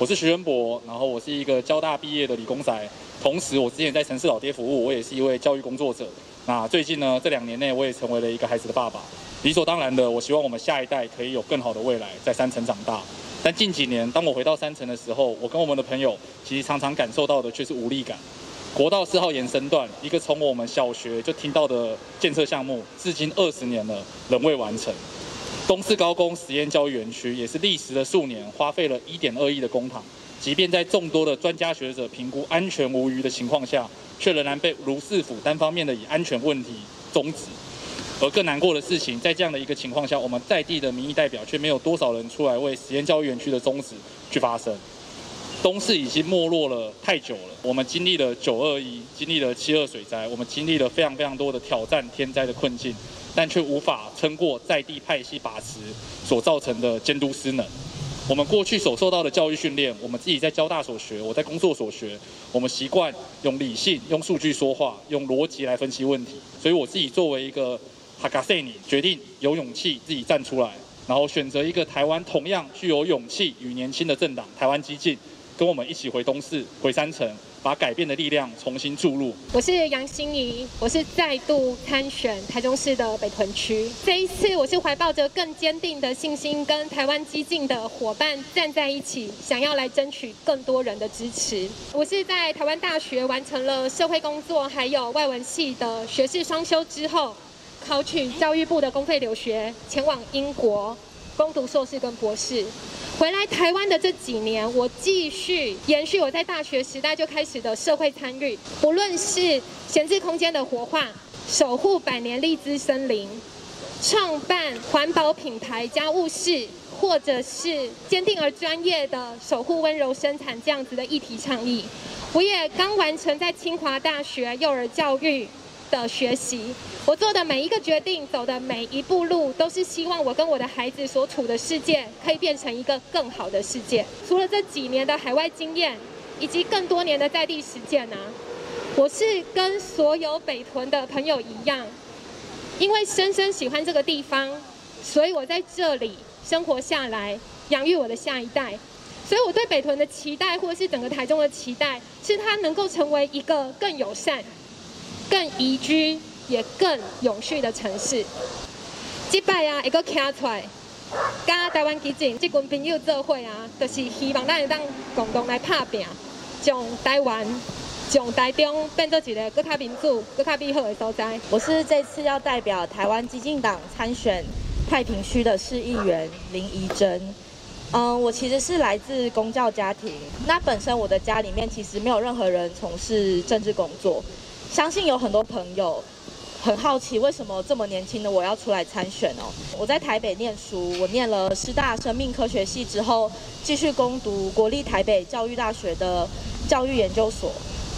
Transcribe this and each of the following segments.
我是徐恩博，然后我是一个交大毕业的理工仔，同时我之前在城市老爹服务，我也是一位教育工作者。那最近呢，这两年内我也成为了一个孩子的爸爸。理所当然的，我希望我们下一代可以有更好的未来，在山城长大。但近几年，当我回到山城的时候，我跟我们的朋友其实常常感受到的却是无力感。国道四号延伸段，一个从我们小学就听到的建设项目，至今二十年了，仍未完成。东四高工实验教育园区也是历时了数年，花费了一点二亿的公帑，即便在众多的专家学者评估安全无虞的情况下，却仍然被卢市府单方面的以安全问题终止。而更难过的事情，在这样的一个情况下，我们在地的民意代表却没有多少人出来为实验教育园区的终止去发声。东势已经没落了太久了，我们经历了九二一，经历了七二水灾，我们经历了非常非常多的挑战、天灾的困境，但却无法撑过在地派系把持所造成的监督失能。我们过去所受到的教育训练，我们自己在交大所学，我在工作所学，我们习惯用理性、用数据说话，用逻辑来分析问题。所以我自己作为一个哈卡塞尼决定有勇气自己站出来，然后选择一个台湾同样具有勇气与年轻的政党台湾激进，跟我们一起回东市、回山城，把改变的力量重新注入。我是杨欣怡，我是再度参选台中市的北屯区。这一次我是怀抱着更坚定的信心，跟台湾激进的伙伴站在一起，想要来争取更多人的支持。我是在台湾大学完成了社会工作还有外文系的学士双修之后。考取教育部的公费留学，前往英国攻读硕士跟博士。回来台湾的这几年，我继续延续我在大学时代就开始的社会参与，不论是闲置空间的活化、守护百年荔枝森林、创办环保品牌家务事，或者是坚定而专业的守护温柔生产这样子的议题倡议，我也刚完成在清华大学幼儿教育的学习，我做的每一个决定，走的每一步路，都是希望我跟我的孩子所处的世界，可以变成一个更好的世界。除了这几年的海外经验，以及更多年的在地实践呢，我是跟所有北屯的朋友一样，因为深深喜欢这个地方，所以我在这里生活下来，养育我的下一代。所以我对北屯的期待，或是整个台中的期待，是它能够成为一个更友善。更宜居也更永续的城市，这摆啊，一个站出来，跟台湾基进这群朋友做伙啊，就是希望咱会当共同来打拼，将台湾、将台中变做一个更加民主、更加美好的所在。我是这次要代表台湾激进党参选太平区的市议员林宜真。嗯，我其实是来自公教家庭，那本身我的家里面其实没有任何人从事政治工作。相信有很多朋友很好奇，为什么这么年轻的我要出来参选哦？我在台北念书，我念了师大生命科学系之后，继续攻读国立台北教育大学的教育研究所。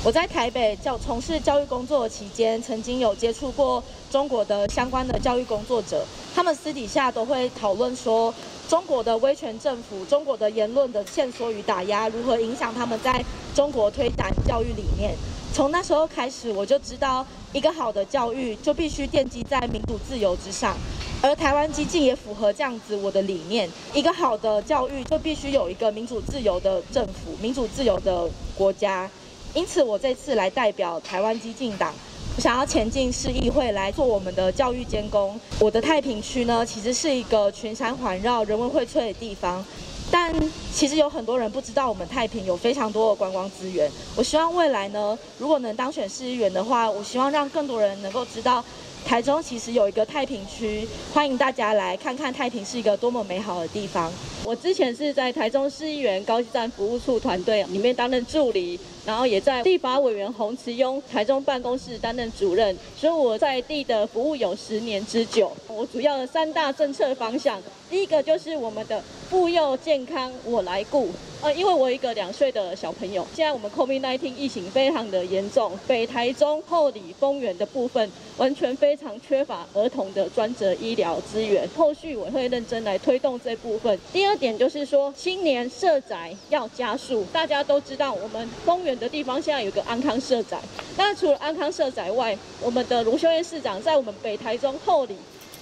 我在台北教从事教育工作期间，曾经有接触过中国的相关的教育工作者，他们私底下都会讨论说，中国的威权政府、中国的言论的限缩与打压，如何影响他们在中国推展教育理念。从那时候开始，我就知道一个好的教育就必须奠基在民主自由之上，而台湾基进也符合这样子我的理念。一个好的教育就必须有一个民主自由的政府、民主自由的国家。因此，我这次来代表台湾基进党，我想要前进市议会来做我们的教育监工。我的太平区呢，其实是一个群山环绕、人文荟萃的地方。但其实有很多人不知道，我们太平有非常多的观光资源。我希望未来呢，如果能当选市议员的话，我希望让更多人能够知道，台中其实有一个太平区，欢迎大家来看看太平是一个多么美好的地方。我之前是在台中市议员高级站服务处团队里面担任助理，然后也在立法委员洪慈庸台中办公室担任主任，所以我在地的服务有十年之久。我主要的三大政策方向，第一个就是我们的妇幼健康我来顾。呃，因为我一个两岁的小朋友，现在我们 COVID-19 疫情非常的严重，北台中后里丰原的部分完全非常缺乏儿童的专责医疗资源。后续我会认真来推动这部分。第二点就是说，青年社宅要加速。大家都知道，我们丰原的地方现在有个安康社宅，那除了安康社宅外，我们的卢秀燕市长在我们北台中后里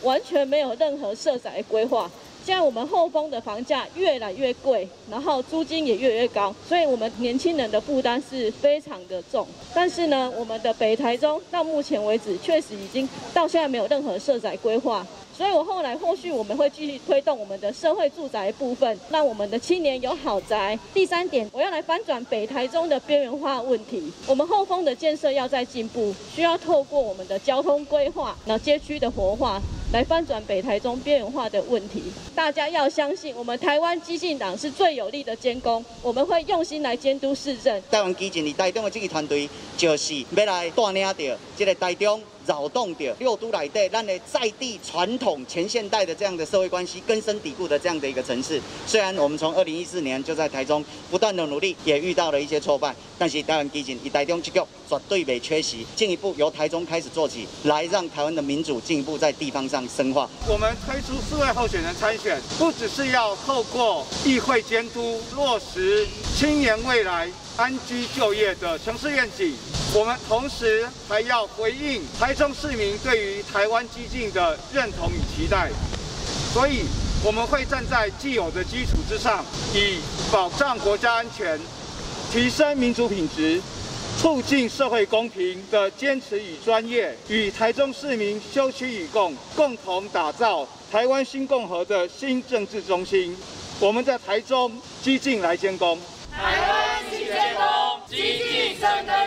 完全没有任何社宅规划。现在我们后丰的房价越来越贵，然后租金也越来越高，所以我们年轻人的负担是非常的重。但是呢，我们的北台中到目前为止确实已经到现在没有任何社宅规划。所以，我后来后续我们会继续推动我们的社会住宅部分，让我们的青年有好宅。第三点，我要来翻转北台中的边缘化问题。我们后丰的建设要在进步，需要透过我们的交通规划，那街区的活化，来翻转北台中边缘化的问题。大家要相信，我们台湾基进党是最有力的监工，我们会用心来监督市政。台湾基进里台中的这个团队，就是要来带领着这个台中。扰动的六都来的，让你在地传统前现代的这样的社会关系根深蒂固的这样的一个城市。虽然我们从二零一四年就在台中不断的努力，也遇到了一些挫败，但是台湾基进以台中之局绝对没缺席。进一步由台中开始做起，来让台湾的民主进一步在地方上深化。我们推出四位候选人参选，不只是要透过议会监督落实青年未来安居就业的城市愿景。我们同时还要回应台中市民对于台湾激进的认同与期待，所以我们会站在既有的基础之上，以保障国家安全、提升民主品质、促进社会公平的坚持与专业，与台中市民休戚与共，共同打造台湾新共和的新政治中心。我们在台中激进来监工。台湾新监工，激进深耕中。